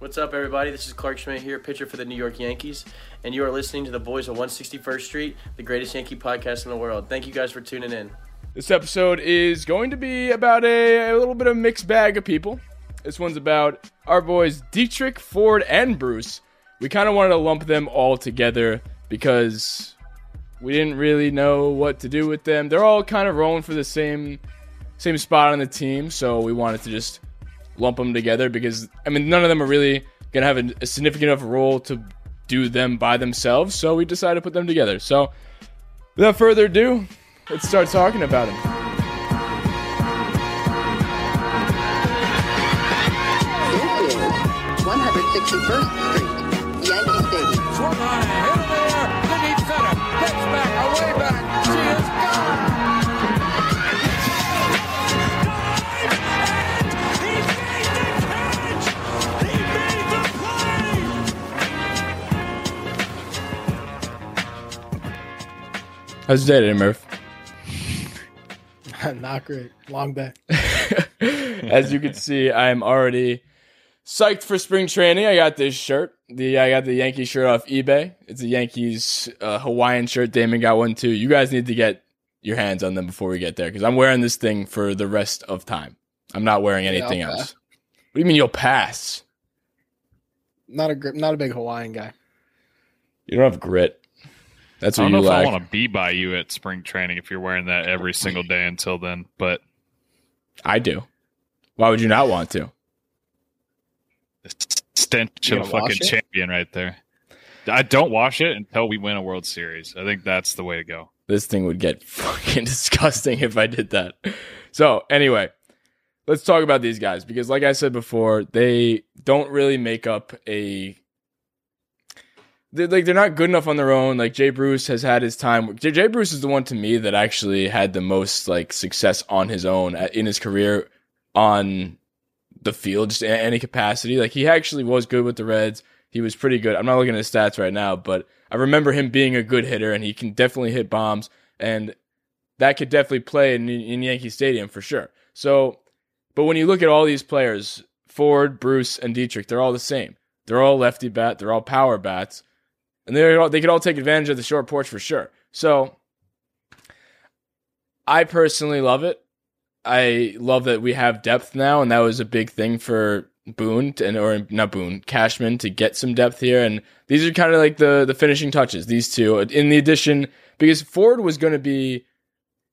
What's up, everybody? This is Clarke Schmidt here, pitcher for the New York Yankees, and you are listening to the Boys of 161st Street, the greatest Yankee podcast in the world. Thank you guys for tuning in. This episode is going to be about a, a little bit of a mixed bag of people. This one's about our boys Dietrich, Ford, and Bruce. We kind of wanted to lump them all together because we didn't really know what to do with them. They're all kind of rolling for the same same spot on the team, so we wanted to just lump them together because I mean none of them are really gonna have a, a significant enough role to do them by themselves. So we decided to put them together. So without further ado, let's start talking about them. 161st How's your day today, Murph? Not great. Long day. As you can see, I'm already psyched for spring training. I got this shirt. The I got the Yankee shirt off eBay. It's a Yankees uh, Hawaiian shirt. Damon got one too. You guys need to get your hands on them before we get there because I'm wearing this thing for the rest of time. I'm not wearing anything I'll else. pass. What do you mean you'll pass? Not a gr- not a big Hawaiian guy. You don't have grit. That's I don't know you if I want to be by you at spring training if you're wearing that every single day until then, but I do. Why would you not want to? the stench of a fucking champion right there. I don't wash it until we win a World Series. I think that's the way to go. This thing would get fucking disgusting if I did that. So, anyway, let's talk about these guys because, like I said before, they don't really make up a. They're, like they're not good enough on their own. Like Jay Bruce has had his time. Jay, Bruce is the one to me that actually had the most like success on his own at- in his career on the field, just in any capacity. Like he actually was good with the Reds. He was pretty good. I'm not looking at his stats right now, but I remember him being a good hitter, and he can definitely hit bombs, and that could definitely play in, in Yankee Stadium for sure. So, but when you look at all these players, Ford, Bruce, and Dietrich, they're all the same. They're all lefty bat. They're all power bats, and they all they could all take advantage of the short porch for sure. So, I personally love it. I love that we have depth now, and that was a big thing for Boone to, and or not Boone Cashman to get some depth here. And these are kind of like the the finishing touches. These two, in the addition, because Ford was going to be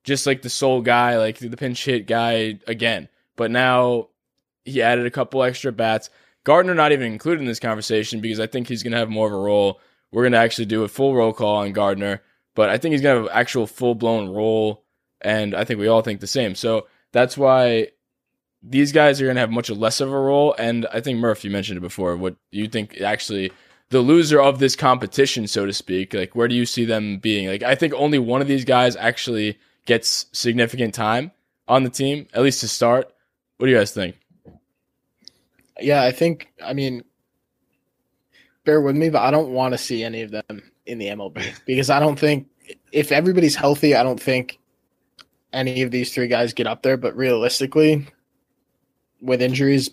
just like the sole guy, like the pinch hit guy again, but now he added a couple extra bats. Gardner not even included in this conversation because I think he's going to have more of a role. We're going to actually do a full roll call on Gardner, but I think he's going to have an actual full blown role, and I think we all think the same. So that's why these guys are going to have much less of a role. And I think Murph, you mentioned it before. What you think actually the loser of this competition, so to speak? Like, where do you see them being? Like, I think only one of these guys actually gets significant time on the team, at least to start. What do you guys think? Yeah, I think. I mean, bear with me, but I don't want to see any of them in the MLB because I don't think if everybody's healthy, I don't think any of these three guys get up there. But realistically, with injuries,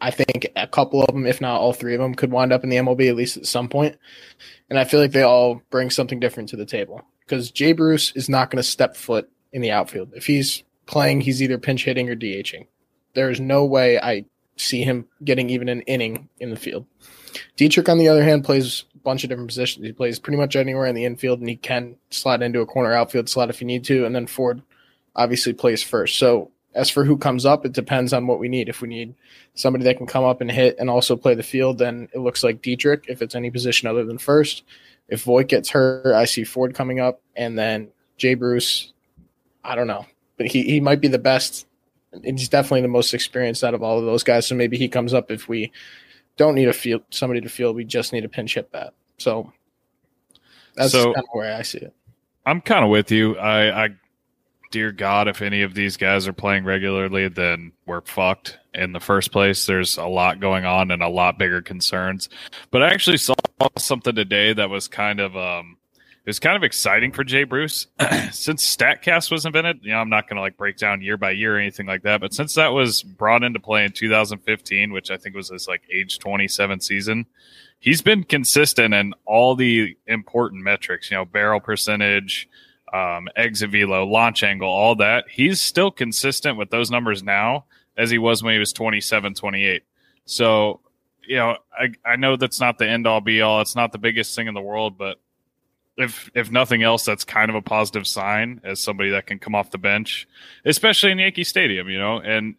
I think a couple of them, if not all three of them, could wind up in the MLB at least at some point. And I feel like they all bring something different to the table because Jay Bruce is not going to step foot in the outfield. If he's playing, he's either pinch hitting or DHing. There is no way I see him getting even an inning in the field. Dietrich, on the other hand, plays a bunch of different positions. He plays pretty much anywhere in the infield, and he can slide into a corner outfield slot if you need to. And then Ford obviously plays first. So as for who comes up, it depends on what we need. If we need somebody that can come up and hit and also play the field, then it looks like Dietrich. If it's any position other than first, if Voit gets hurt, I see Ford coming up, and then Jay Bruce. I don't know, but he he might be the best. And he's definitely the most experienced out of all of those guys. So maybe he comes up if we don't need a field somebody to field. We just need a pinch hit bat. So that's So- kind of where I see it. I'm kind of with you. I, I, dear God, if any of these guys are playing regularly, then we're fucked in the first place. There's a lot going on and a lot bigger concerns. But I actually saw something today that was kind of um, it was kind of exciting for Jay Bruce since Statcast was invented. You know, I'm not going to like break down year by year or anything like that, but since that was brought into play in 2015, which I think was his like age 27 season, he's been consistent in all the important metrics. You know, barrel percentage, um, exit velo, launch angle, all that. He's still consistent with those numbers now as he was when he was 27, 28. So, you know, I, I know that's not the end all be all. It's not the biggest thing in the world, but if if nothing else, that's kind of a positive sign as somebody that can come off the bench, especially in Yankee Stadium, you know. And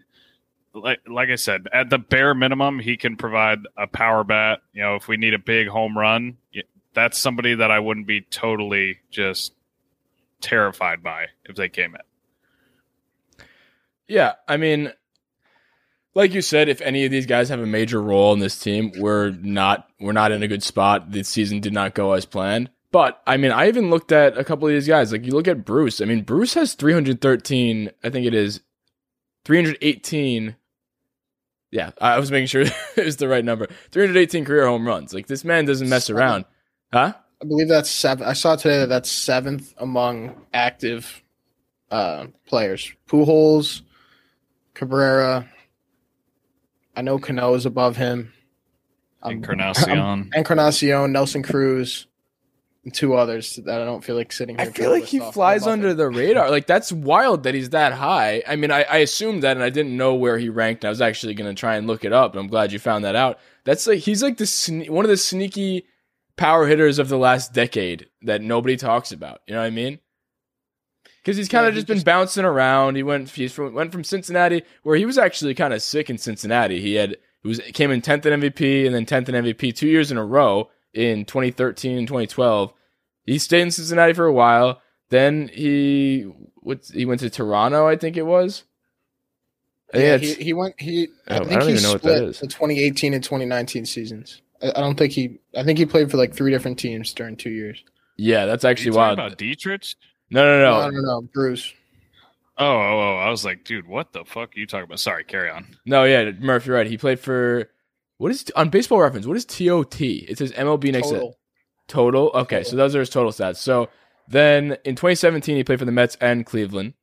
like like I said, at the bare minimum, he can provide a power bat. You know, if we need a big home run, that's somebody that I wouldn't be totally just terrified by if they came in. Yeah, I mean, like you said, if any of these guys have a major role in this team, we're not we're not in a good spot. The season did not go as planned. But I mean, I even looked at a couple of these guys. Like you look at Bruce. I mean, Bruce has 313. I think it is 318. Yeah, I was making sure it was the right number. 318 career home runs. Like this man doesn't mess Seven. around, huh? I believe that's seven. I saw today that that's seventh among active uh, players. Pujols, Cabrera. I know Cano is above him. Um, Encarnacion. Encarnacion, Nelson Cruz, and two others that I don't feel like sitting here. I feel like he flies under the radar. Like that's wild that he's that high. I mean, I, I assumed that, and I didn't know where he ranked. I was actually going to try and look it up, and I'm glad you found that out. That's like he's like the sne- one of the sneaky power hitters of the last decade that nobody talks about. You know what I mean? Because he's kind Yeah, of he just been just- bouncing around. He went he's from went from Cincinnati, where he was actually kind of sick in Cincinnati. He had he was came in tenth in MVP and then tenth in MVP two years in a row in 2013 and 2012. He stayed in Cincinnati for a while. Then he what's he went to Toronto, I think it was. I Yeah, he, he went. He I I think don't he even know what split that is. the 2018 and 2019 seasons. I, I don't think he. I think he played for like three different teams during two years. yeah, that's Are you actually talking wild. about Dietrich? no, no, No, no, no, no, Bruce. Oh, oh, oh, I was like, dude, what the fuck are you talking about? Sorry, carry on. no. Yeah, Murph, you're right. He played for what is on Baseball Reference? What is TOT? It says MLB next to Total. Total. Okay, Total. so those are his total stats. So then in 2017, he played for the Mets and Cleveland.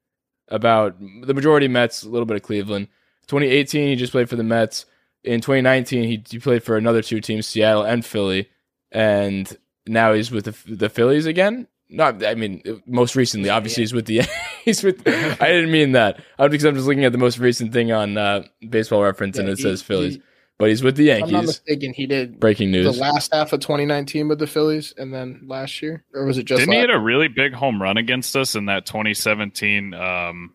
About the majority Mets, a little bit of Cleveland. 2018, he just played for the Mets. In 2019, he, he played for another two teams, Seattle and Philly, and now he's with the, the Phillies again. Not, I mean, most recently, obviously, he's with the. he's with. I didn't mean that. I'm because I'm just looking at the most recent thing on uh, Baseball Reference, and it he- says Phillies, he- but he's with the if I'm not mistaken. He did Breaking news the last half of 2019 with the Phillies, and then last year, or was it just? Didn't he hit a really big home run against us in that 2017 um,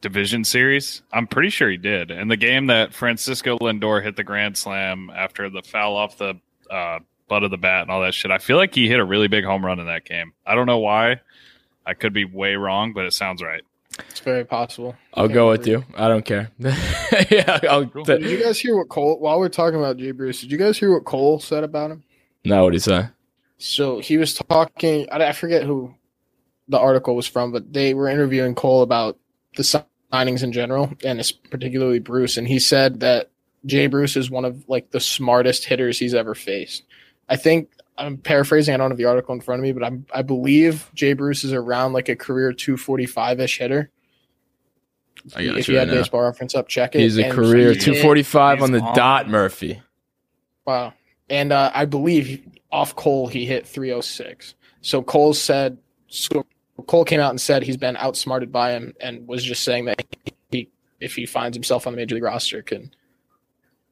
division series? I'm pretty sure he did. In the game that Francisco Lindor hit the grand slam after the foul off the uh, butt of the bat and all that shit. I feel like he hit a really big home run in that game. I don't know why. I could be way wrong, but it sounds right. It's very possible. I'll Can't go with you. I don't care. yeah, I'll. Did you guys hear what Cole? While we're talking about Jay Bruce, did you guys hear what Cole said about him? no, what he say? So he was talking. I, I forget who the article was from, but they were interviewing Cole about the signings in general, and it's particularly Bruce. And he said that Jay Bruce is one of like the smartest hitters he's ever faced. I think I'm paraphrasing. I don't have the article in front of me, but I'm, I believe Jay Bruce is around like a career 245 ish hitter. I got if you you right had now. baseball reference up, check it. He's a And career he 245 on the on. dot, Murphy. Wow. And uh, I believe off Cole, he hit 306. So Cole said, so Cole came out and said he's been outsmarted by him and was just saying that he, if he finds himself on the major league roster, can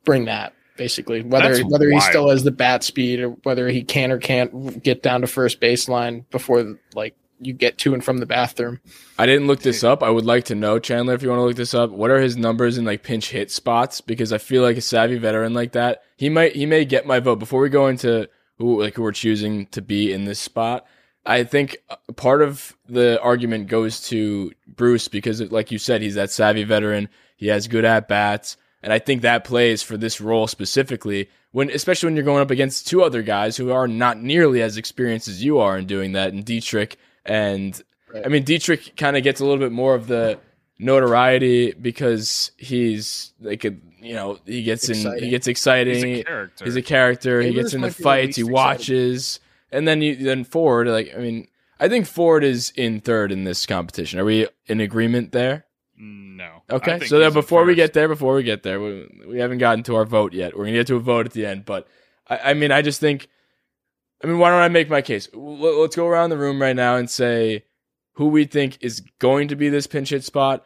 bring that basically. Whether That's whether he still has the bat speed or whether he can or can't get down to first baseline before like you get to and from the bathroom. I didn't look this up. I would like to know, Chandler, if you want to look this up. What are his numbers in like pinch hit spots? Because I feel like a savvy veteran like that, he might he may get my vote. Before we go into who like who we're choosing to be in this spot, I think uh, part of the argument goes to Bruce because, like you said, he's that savvy veteran. He has good at bats, and I think that plays for this role specifically. When, especially when you're going up against two other guys who are not nearly as experienced as you are in doing that, and Dietrich and I mean, Dietrich kind of gets a little bit more of the notoriety because he's like a, you know, he gets in, he gets exciting. He's a character. He's a character. He gets in the be the fights. He least watches, and then you then Ford. Like I mean, I think Ford is in third in this competition. Are we in agreement there? No. Okay, so then before we get there, before we get there, we, we haven't gotten to our vote yet. We're gonna get to a vote at the end, but I, I mean, I just think, I mean, why don't I make my case? Let's go around the room right now and say who we think is going to be this pinch hit spot.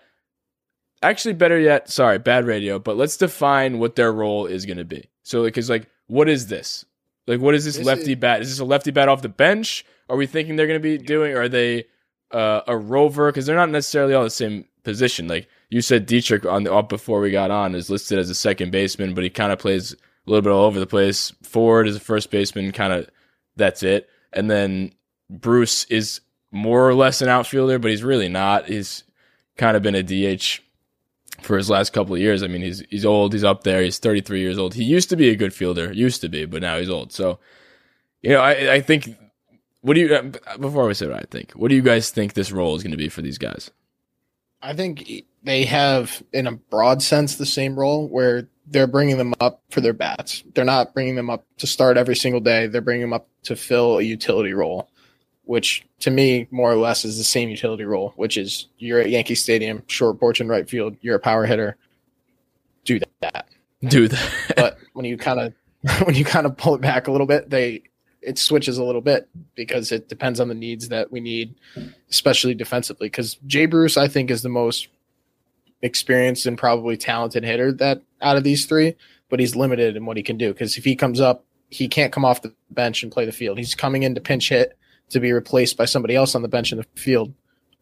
Actually, better yet, sorry, bad radio, but let's define what their role is going to be. So, because like, what is this? Like, what is this, This lefty is- bat? Is this a lefty bat off the bench? Are we thinking they're going to be doing? Are they uh, a rover? Because they're not necessarily all the same position. Like you said, Dietrich on the up before we got on is listed as a second baseman, but he kind of plays a little bit all over the place. Ford is a first baseman, kind of that's it. And then Bruce is more or less an outfielder, but he's really not. He's kind of been a DH for his last couple of years. I mean, he's he's old. He's up there. He's 33 years old. He used to be a good fielder, used to be, but now he's old. So, you know, I I think. What do you uh, before we say what I think? What do you guys think this role is going to be for these guys? I think they have, in a broad sense, the same role where they're bringing them up for their bats. They're not bringing them up to start every single day. They're bringing them up to fill a utility role, which to me, more or less, is the same utility role, which is you're at Yankee Stadium, short porch and right field, you're a power hitter. Do that. Do that. But when you kind of when you kind of pull it back a little bit, they it switches a little bit because it depends on the needs that we need, especially defensively. Because Jay Bruce, I think, is the most experienced and probably talented hitter that out of these three, but he's limited in what he can do. Because if he comes up, he can't come off the bench and play the field. He's coming in to pinch hit to be replaced by somebody else on the bench in the field,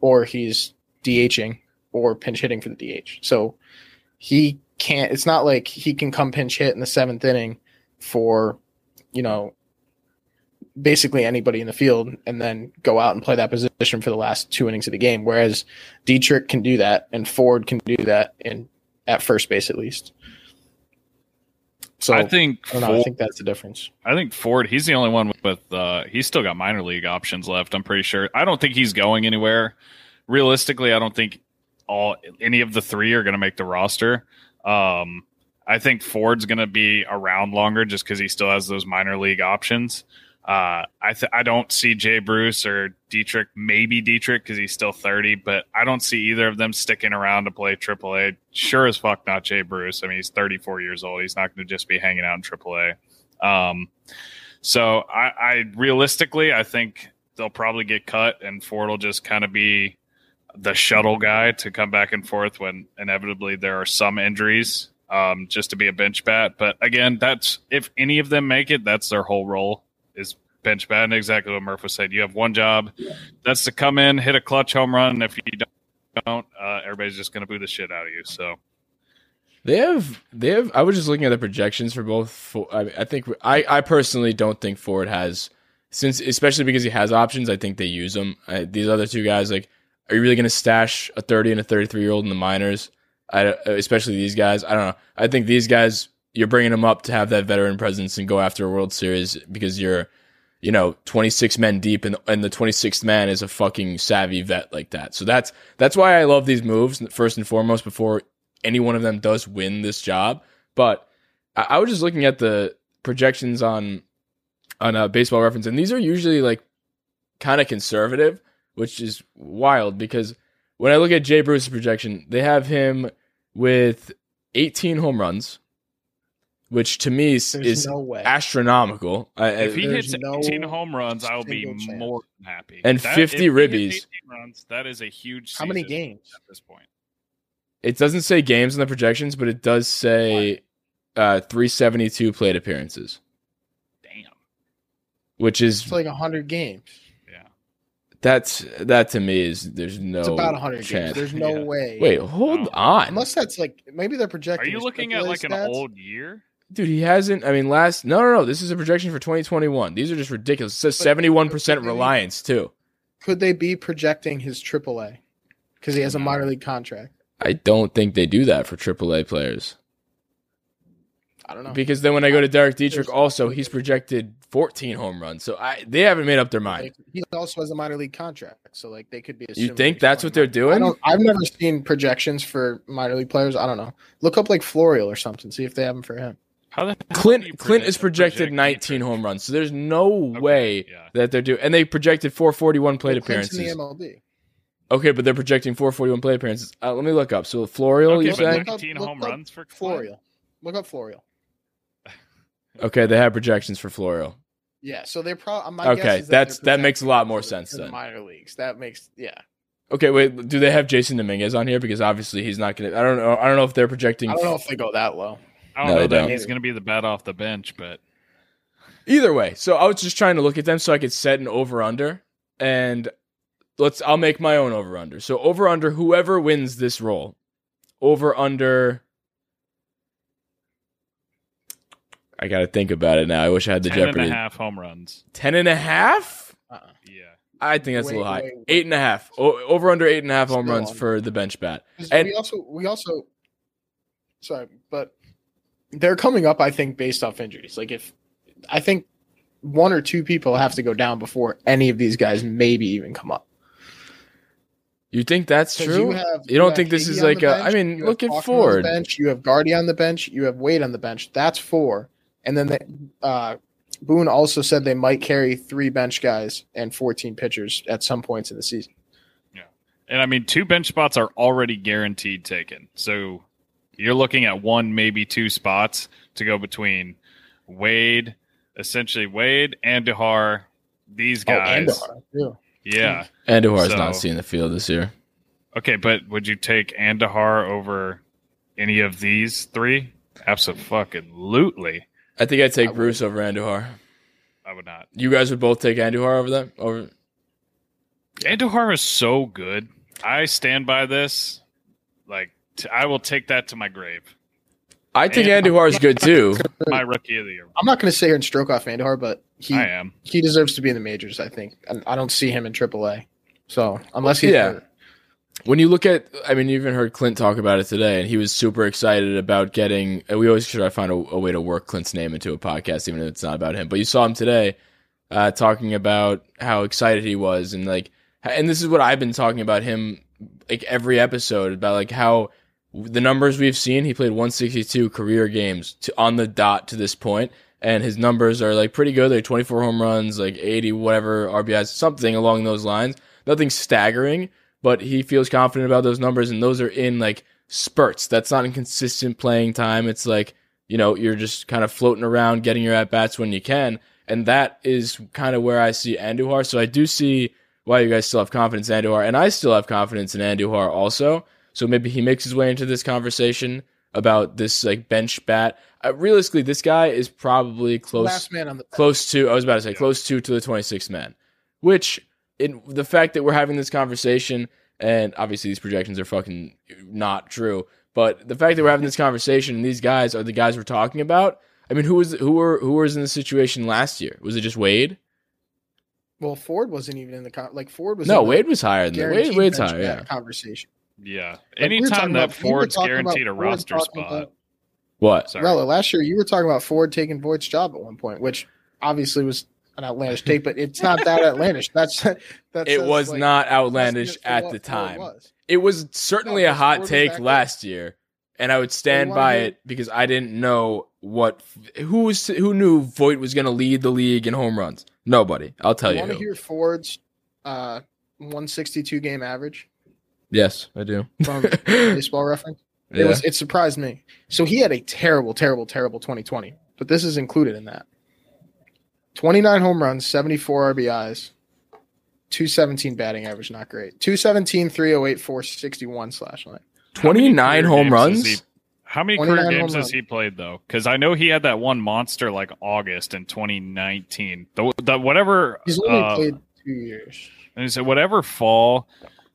or he's DHing or pinch hitting for the DH. So he can't. It's not like he can come pinch hit in the seventh inning for, you know, basically anybody in the field and then go out and play that position for the last two innings of the game. Whereas Dietrich can do that and Ford can do that in at first base at least. So I think I know. I think that's the difference. I think Ford, he's the only one with uh he's still got minor league options left, I'm pretty sure. I don't think he's going anywhere. Realistically, I don't think all any of the three are gonna make the roster. Um I think Ford's gonna be around longer just because he still has those minor league options. Uh, I th- I don't see Jay Bruce or Dietrich, maybe Dietrich because he's still 30, but I don't see either of them sticking around to play AAA. Sure as fuck not Jay Bruce. I mean, he's 34 years old. He's not going to just be hanging out in AAA. Um, so I, I realistically, I think they'll probably get cut, and Ford will just kind of be the shuttle guy to come back and forth when inevitably there are some injuries, um, just to be a bench bat. But again, that's if any of them make it, that's their whole role is bench bad. And exactly what Murph was saying. You have one job, that's to come in, hit a clutch home run. If you don't, uh, everybody's just going to boo the shit out of you. So They have, they have. I was just looking at the projections for both. For, I, I think I, I personally don't think Ford has, since especially because he has options. I think they use them. I, these other two guys, like, are you really going to stash a thirty and a thirty-three year old in the minors? I, especially these guys. I don't know. I think these guys, you're bringing him up to have that veteran presence and go after a World Series because you're, you know, 26 men deep, and and the 26th man is a fucking savvy vet like that. So that's that's why I love these moves first and foremost before any one of them does win this job. But I, I was just looking at the projections on on a baseball reference, and these are usually like kind of conservative, which is wild because when I look at Jay Bruce's projection, they have him with 18 home runs, which to me is, There's is no way. astronomical. I, if he I- There's hits no 18 home runs, I will be chance. more than happy. And That- 50 if he hits ribbies. runs, that is a huge. How many games? at this point? it doesn't say games in the projections, but it does say uh, 372 plate appearances, Damn. which is It's like hundred games. Yeah. that's that to me is there's no It's about hundred games. chance. There's no Yeah. way. Wait, hold Wow. on. unless that's like maybe they're projecting. Are you looking at like an old year? Dude, he hasn't. I mean, last no, no, no. This is a projection for 2021. These are just ridiculous. It says 71 percent reliance too. Could they be projecting his AAA because he has a minor league contract? I don't think they do that for AAA players I don't know. because then when I go to Derek Dietrich, also he's projected 14 home runs. So I they haven't made up their mind. He also has a minor league contract, so like they could be. You think that's what they're doing? I don't. I've never seen projections for minor league players. I don't know. Look up like Florial or something. See if they have them for him. How the hell do Clint Clint is projected project 19 Dietrich? home runs, so there's no way yeah. that they're doing. And they projected 441 plate Clint's in appearances. the MLB. Okay, but they're projecting 441 plate appearances. Uh, let me look up. So Florial, Okay, you but saying? look- 19 home runs for Florial. Look up Florial. Okay, they have projections for Florial. Yeah, so they're probably. Okay, that's- that makes a lot more sense in then. minor leagues. That makes yeah. Okay, wait. Do they have Jasson Dominguez on here? Because obviously he's not going to. I don't know. I don't know if they're projecting. I don't know if they go that low. I don't No, know they that don't. he's going to be the bat off the bench, but Either way, so I was just trying to look at them so I could set an over under, and let's. I'll make my own over under. So over under whoever wins this role, over under. I got to think about it now. I wish I had the 10 Jeopardy. a half home runs. Ten and a half? Uh-uh. Yeah. I think that's a little high. wait, wait. Eight and a half. O- over under eight and a half home Still runs under. for the bench bat. And- we also we also sorry, but they're coming up. I think based off injuries. Like if I think one or two people have to go down before any of these guys maybe even come up. You think that's true? You, have, You don't have think this is like a- I bench, mean, you have look at Faulkner on the Ford. bench. You have Gardy on the bench. You have Wade on the bench. That's four. And then the, uh, Boone also said they might carry three bench guys and 14 pitchers at some points in the season. Yeah, and I mean, two bench spots are already guaranteed taken. So you're looking at one, maybe two spots to go between Wade, essentially Wade, and Andujar, these Oh, guys. Andujar, too. yeah. Andujar's So- not seeing the field this year. Okay, but would you take Andujar over any of these three? Absolutely. I think I'd take I would. Bruce over Andujar. I would not. You guys would both take Andujar over them? Over Andujar is so good. I stand by this. Like, t- I will take that to my grave. I think And- Andujar is good too. My rookie of the year. I'm not going to sit here and stroke off Andujar, but he I am. he deserves to be in the majors. I think. And I don't see him in AAA. So unless he's Yeah. hurt. When you look at, I mean, you even heard Clint talk about it today, and he was super excited about getting. We always try to find a, a way to work Clint's name into a podcast, even if it's not about him. But you saw him today uh, talking about how excited he was, and like, and this is what I've been talking about him like every episode about like how the numbers we've seen. He played 162 career games to, on the dot to this point, and his numbers are like pretty good. Like 24 home runs, like 80 whatever RBIs, something along those lines. Nothing staggering, but he feels confident about those numbers, and those are in like spurts. That's not in consistent playing time. It's like you know you're just kind of floating around, getting your at bats when you can, and that is kind of where I see Andujar. So I do see why you guys still have confidence in Andujar, and I still have confidence in Andujar also. So maybe he makes his way into this conversation about this like bench bat. Uh, realistically, this guy is probably close Last man on the close to I was about to say close to to the 26th man, which in the fact that we're having this conversation and obviously these projections are fucking not true, but the fact that we're having this conversation and these guys are the guys we're talking about. I mean, who was who were who was in the situation last year? Was it just Wade? Well, Ford wasn't even in the con- like Ford was. No, in the Wade was higher than that. Wade. Wade's higher, yeah. Conversation. Yeah. Like, Anytime talking that about- Ford's talking guaranteed a Ford roster talking spot. about- What? Sorry. Rella, last year you were talking about Ford taking Voit's job at one point, which obviously was an outlandish take, but it's not that outlandish. That's that It was like, not outlandish at the time. was. It was certainly No, a hot Ford take that good. last year, and I would stand by it because I didn't know what who was who knew Voit was going to lead the league in home runs. Nobody. I'll tell You you. want to hear Ford's uh, 162 game average Yes, I do. from baseball reference? It yeah. was it surprised me. So he had a terrible, terrible, terrible 2020, but this is included in that. 29 home runs, 74 RBIs, 217 batting average, not great. 217, 308, 461 slash line. 29 home runs? he- how many career games has runs. he played though? Because I know he had that one monster like August in 2019. The, the whatever He's only uh, played two years. And he said whatever fall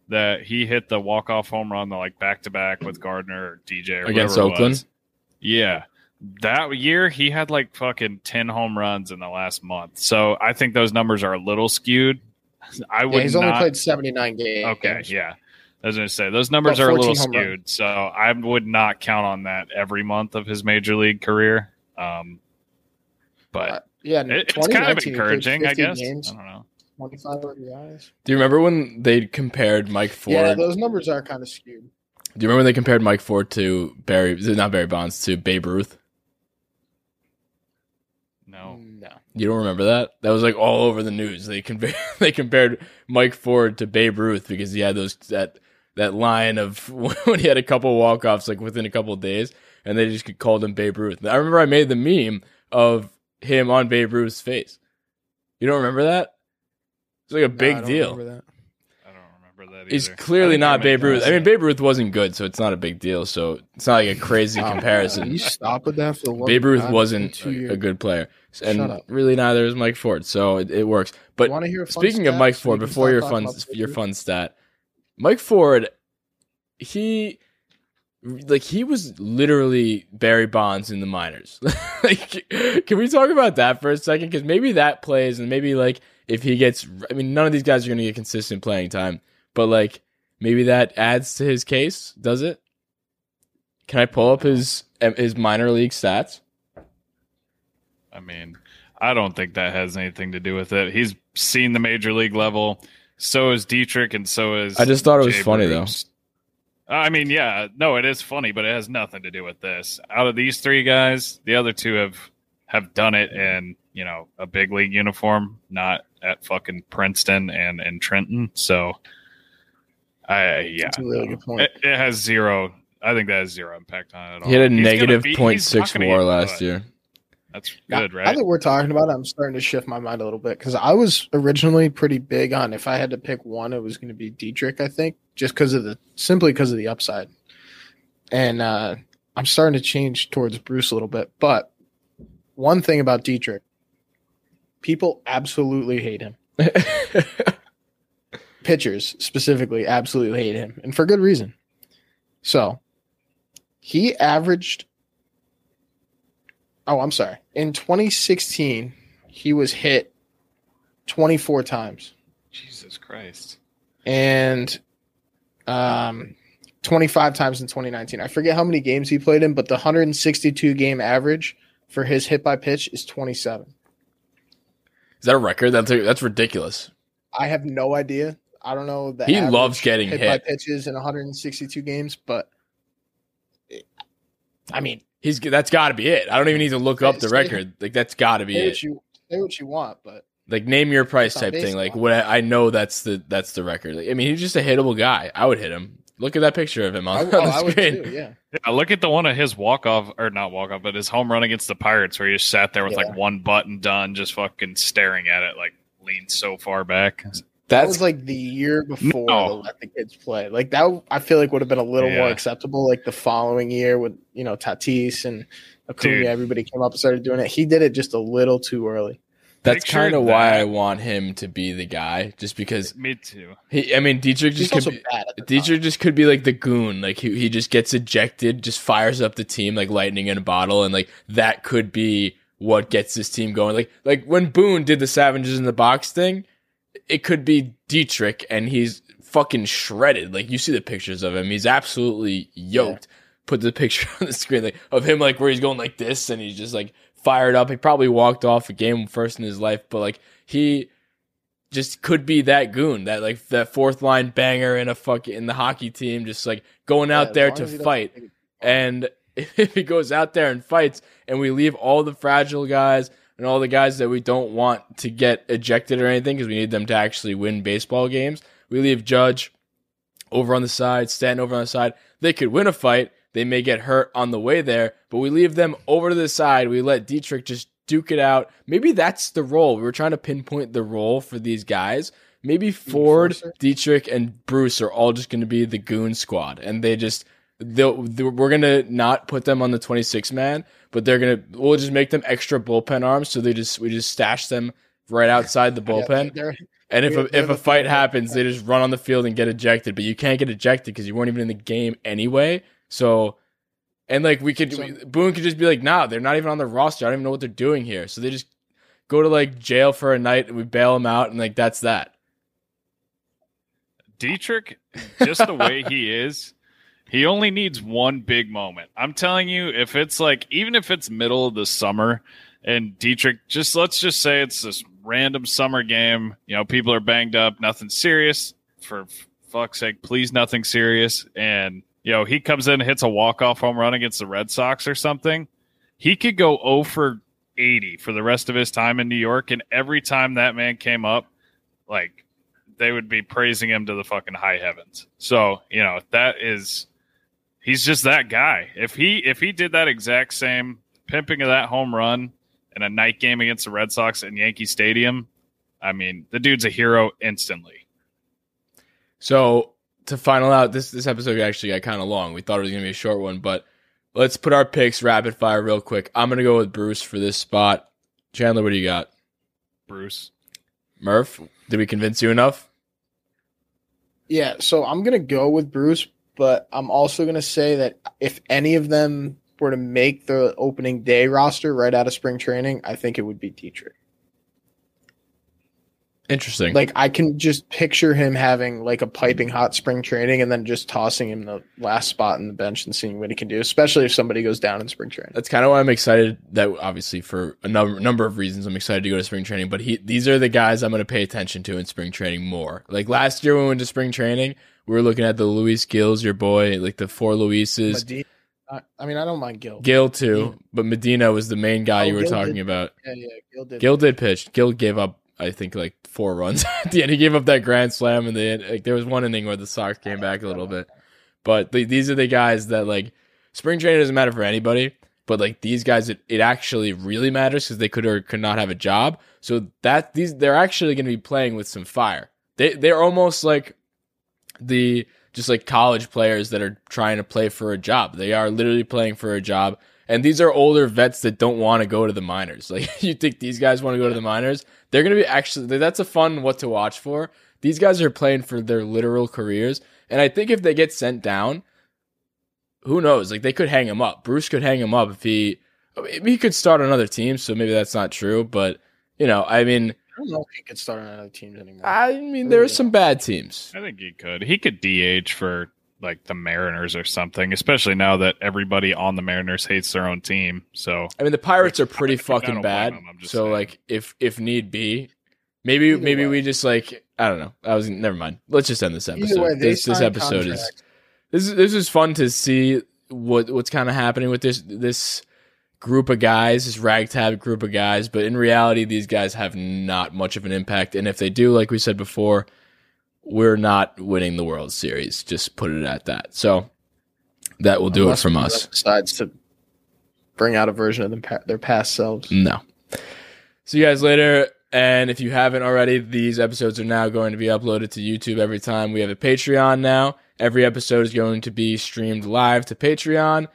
that he hit the walk off home run, the like back to back with Gardner or DJ or Against Oakland? Yeah. That year he had like fucking ten home runs in the last month. So I think those numbers are a little skewed. I would Yeah, he's only played 79 games. Okay, yeah. I was gonna say those numbers are a little 14 home runs. skewed, so I would not count on that every month of his major league career. Um, but Uh, yeah, it, it's kind of 2019 he played encouraging, I guess. Games, I don't know. 25 RBIs. Do you remember when they compared Mike Ford? Yeah, those numbers are kind of skewed. Do you remember when they compared Mike Ford to Barry? Not Barry Bonds to Babe Ruth. No. No. You don't remember that? That was like all over the news. They compared they compared Mike Ford to Babe Ruth because he had those that that line of when he had a couple walk offs like within a couple of days, and they just called him Babe Ruth. I remember I made the meme of him on Babe Ruth's face. You don't remember that? It's like a No, I big don't deal. that. I don't remember that He's either. clearly not Babe Ruth. I mean. Babe Ruth wasn't good, so it's not a big deal. So it's not like a crazy Oh, comparison. You stop with that for the love Babe Ruth God. wasn't a, a good player, Shut and up. really neither is Mike Ford. So it, it works. But Wanna hear a fun speaking of Mike Ford, we before your fun your fun stat, Mike Ford, he like he was literally Barry Bonds in the minors. like, can we talk about that for a second? Because maybe that plays, and maybe like if he gets, I mean, none of these guys are going to get consistent playing time, but like maybe that adds to his case. Does it? Can I pull up his his minor league stats? I mean, I don't think that has anything to do with it. He's seen the major league level. So is Dietrich, and so is. I just thought it was Jay funny, Bruce. I mean, yeah, no, it is funny, but it has nothing to do with this. Out of these three guys, the other two have have done it in you know a big league uniform, not at fucking Princeton and and Trenton. So, I yeah, That's a really good point. it, it has zero. I think that has zero impact on it at all. He had a He's negative be- he's point not six WAR last good. year. That's Now- good, Now right? that we're talking about it, I'm starting to shift my mind a little bit because I was originally pretty big on if I had to pick one, it was going to be Dietrich. I think just because of the simply because of the upside, and uh, I'm starting to change towards Bruce a little bit. But one thing about Dietrich, people absolutely hate him. Pitchers specifically absolutely hate him, and for good reason. So he averaged Oh, I'm sorry. In 2016, he was hit 24 times Jesus Christ. and um 25 times in 2019. I forget how many games he played in, but the 162 game average for his hit by pitch is 27. Is that a record? That's that's ridiculous. I have no idea. I don't know that He loves getting hit, hit. by pitches in 162 games, but I mean, He's that's got to be it. I don't even need to look up the record. Like that's got to be it. what you say what you want, but Like name your price type thing. Like what I, I know that's the that's the record. Like, I mean, he's just a hittable guy. I would hit him. Look at that picture of him on, I, on oh, the I would screen. too. Yeah, Yeah, look at the one of his walk off or not walk off, but his home run against the Pirates where he just sat there with Yeah. like one button done, just fucking staring at it, like leaned so far back. that That's was like the year before No. to let the kids play. Like that, I feel like would have been a little more acceptable. Like the following year with you know Tatis and Acuna, Dude. everybody came up and started doing it. He did it just a little too early. That's kind of why. I want him to be the guy. Just because Me too. he. I mean, Dietrich He's just also could be, bad. At the Dietrich time. just could be like the goon. Like he he just gets ejected, just fires up the team like lightning in a bottle, and like that could be what gets this team going. Like like when Boone did the Savages in the box thing, it could be Dietrich, and he's fucking shredded. Like you see the pictures of him, he's absolutely yoked. Put the picture on the screen like of him like where he's going like this, and he's just like fired up. He probably walked off a game first in his life, but like he just could be that goon, that like that fourth line banger in a fuck in the hockey team, just like going out there to as he doesn't fight. And if he goes out there and fights, and we leave all the fragile guys and all the guys that we don't want to get ejected or anything because we need them to actually win baseball games, we leave Judge over on the side, Stanton over on the side. They could win a fight. They may get hurt on the way there, but we leave them over to the side. We let Dietrich just duke it out. Maybe that's the role. We were trying to pinpoint the role for these guys. Maybe Ford, Dietrich, and Bruce are all just going to be the goon squad, and they just they'll, they we're going to not put them on the 26 man, but they're going to we'll just make them extra bullpen arms. So they just we just stash them right outside the bullpen. they're- And if a, if a fight happens, they just run on the field and get ejected. But you can't get ejected because you weren't even in the game anyway. So, and like we could, So- we- Boone could just be like, "Nah, they're not even on the roster. I don't even know what they're doing here." So they just go to like jail for a night, and we bail them out, and like that's that. Dietrich, just the way he is, he only needs one big moment. I'm telling you, if it's like, even if it's middle of the summer and Dietrich, just let's just say it's this random summer game, you know, people are banged up, nothing serious. For fuck's sake, please, nothing serious. And, you know, he comes in and hits a walk off home run against the Red Sox or something. He could go 0 for 80 for the rest of his time in New York. And every time that man came up, like they would be praising him to the fucking high heavens. So, you know, that is he's just that guy. If he if he did that exact same pimping of that home run in a night game against the Red Sox in Yankee Stadium, I mean, the dude's a hero instantly. So to final out this this episode actually got kind of long. We thought it was gonna be a short one, but let's put our picks rapid fire real quick. I'm gonna go with Bruce for this spot. Chandler, what do you got? Bruce. Murph, did we convince you enough? Yeah, so I'm gonna go with Bruce, but I'm also gonna say that if any of them were to make the opening day roster right out of spring training, I think it would be Dietrich. Interesting. Like I can just picture him having like a piping hot spring training and then just tossing him the last spot in the bench and seeing what he can do, especially if somebody goes down in spring training. That's kind of why I'm excited. That obviously for a number number of reasons, I'm excited to go to spring training. But he, these are the guys I'm going to pay attention to in spring training more. Like last year when we went to spring training, we were looking at the Luis Gills, your boy, like the four Luises. Medina, I, mean, I don't mind Gil. Gil too, but Medina was the main guy Oh, you were Gil talking did- about. Yeah, yeah, Gil did. Gil did pitch. Gil gave up, I think, like four runs at the end. He gave up that grand slam, and then like there was one inning where the Sox came back a little bit. But the, these are the guys that like spring training doesn't matter for anybody, but like these guys, it, it actually really matters because they could or could not have a job. So that these they're actually going to be playing with some fire. They they're almost like the just like college players that are trying to play for a job. They are literally playing for a job. And these are older vets that don't want to go to the minors. Like you think these guys want to go to the minors? They're going to be actually that's a fun what to watch for. These guys are playing for their literal careers. And I think if they get sent down, who knows? Like they could hang him up. Bruce could hang him up if he I mean, he could start another team. so maybe that's not true, but you know, I mean, I don't know if he could start on other teams anymore. I mean there are some bad teams. I think he could. He could DH for like the Mariners or something, especially now that everybody on the Mariners hates their own team. So I mean, the Pirates are pretty I fucking blame bad. them, So saying. like, if if need be, maybe Either maybe way. we just like I don't know. I was never mind. Let's just end this episode. way, this this signed episode is this is this is fun to see what what's kind of happening with this this group of guys, this ragtag group of guys. But in reality, these guys have not much of an impact. And if they do, like we said before, we're not winning the World Series. Just put it at that. So that will do Unless it from us. Decides to bring out a version of them their past selves. No. See you guys later. And if you haven't already, these episodes are now going to be uploaded to YouTube every time. We have a Patreon now. Every episode is going to be streamed live to Patreon.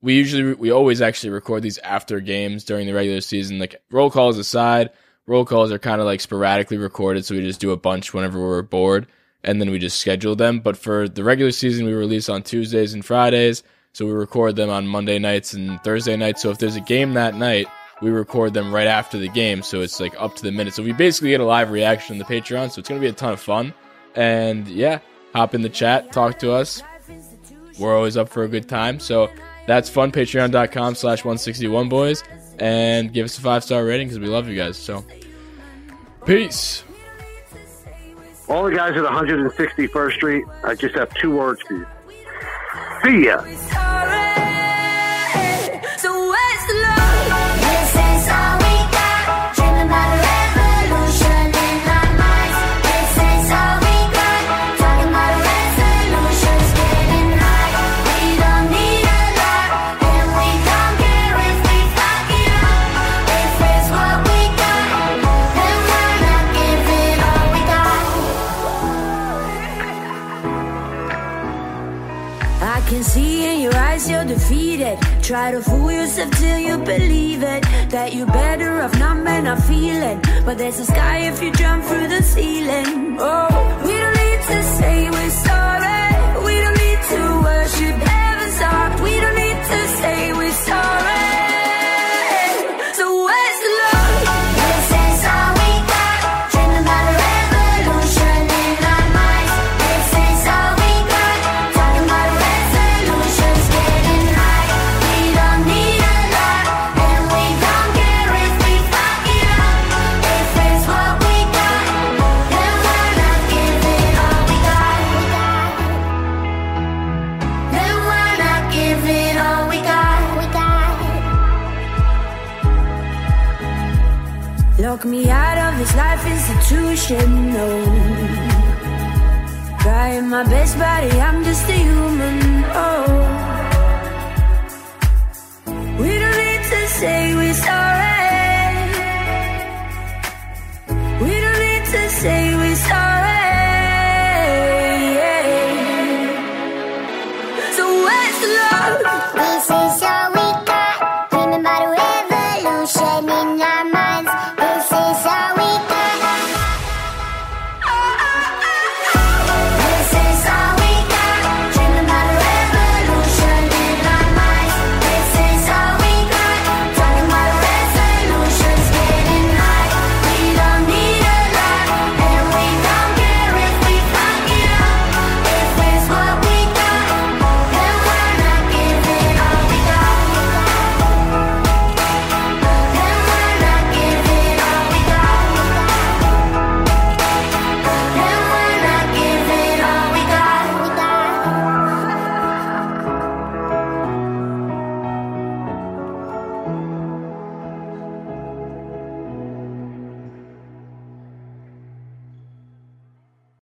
We usually, we always actually record these after games during the regular season. Like roll calls aside, roll calls are kind of like sporadically recorded. So we just do a bunch whenever we're bored and then we just schedule them. But for the regular season, we release on Tuesdays and Fridays. So we record them on Monday nights and Thursday nights. So if there's a game that night, we record them right after the game. So it's like up to the minute. So we basically get a live reaction on the Patreon. So it's to be a ton of fun. And yeah, hop in the chat, talk to us. We're always up for a good time. So that's fun. Patreon.com slash 161 boys. And give us a five star rating because we love you guys. So peace. All the guys at 161st Street, I just have two words for you. See ya. Defeated. Try to fool yourself till you believe it. That you're better off not men not feeling. But there's a sky if you jump through the ceiling. Oh, we don't need to say we're sorry. We don't need to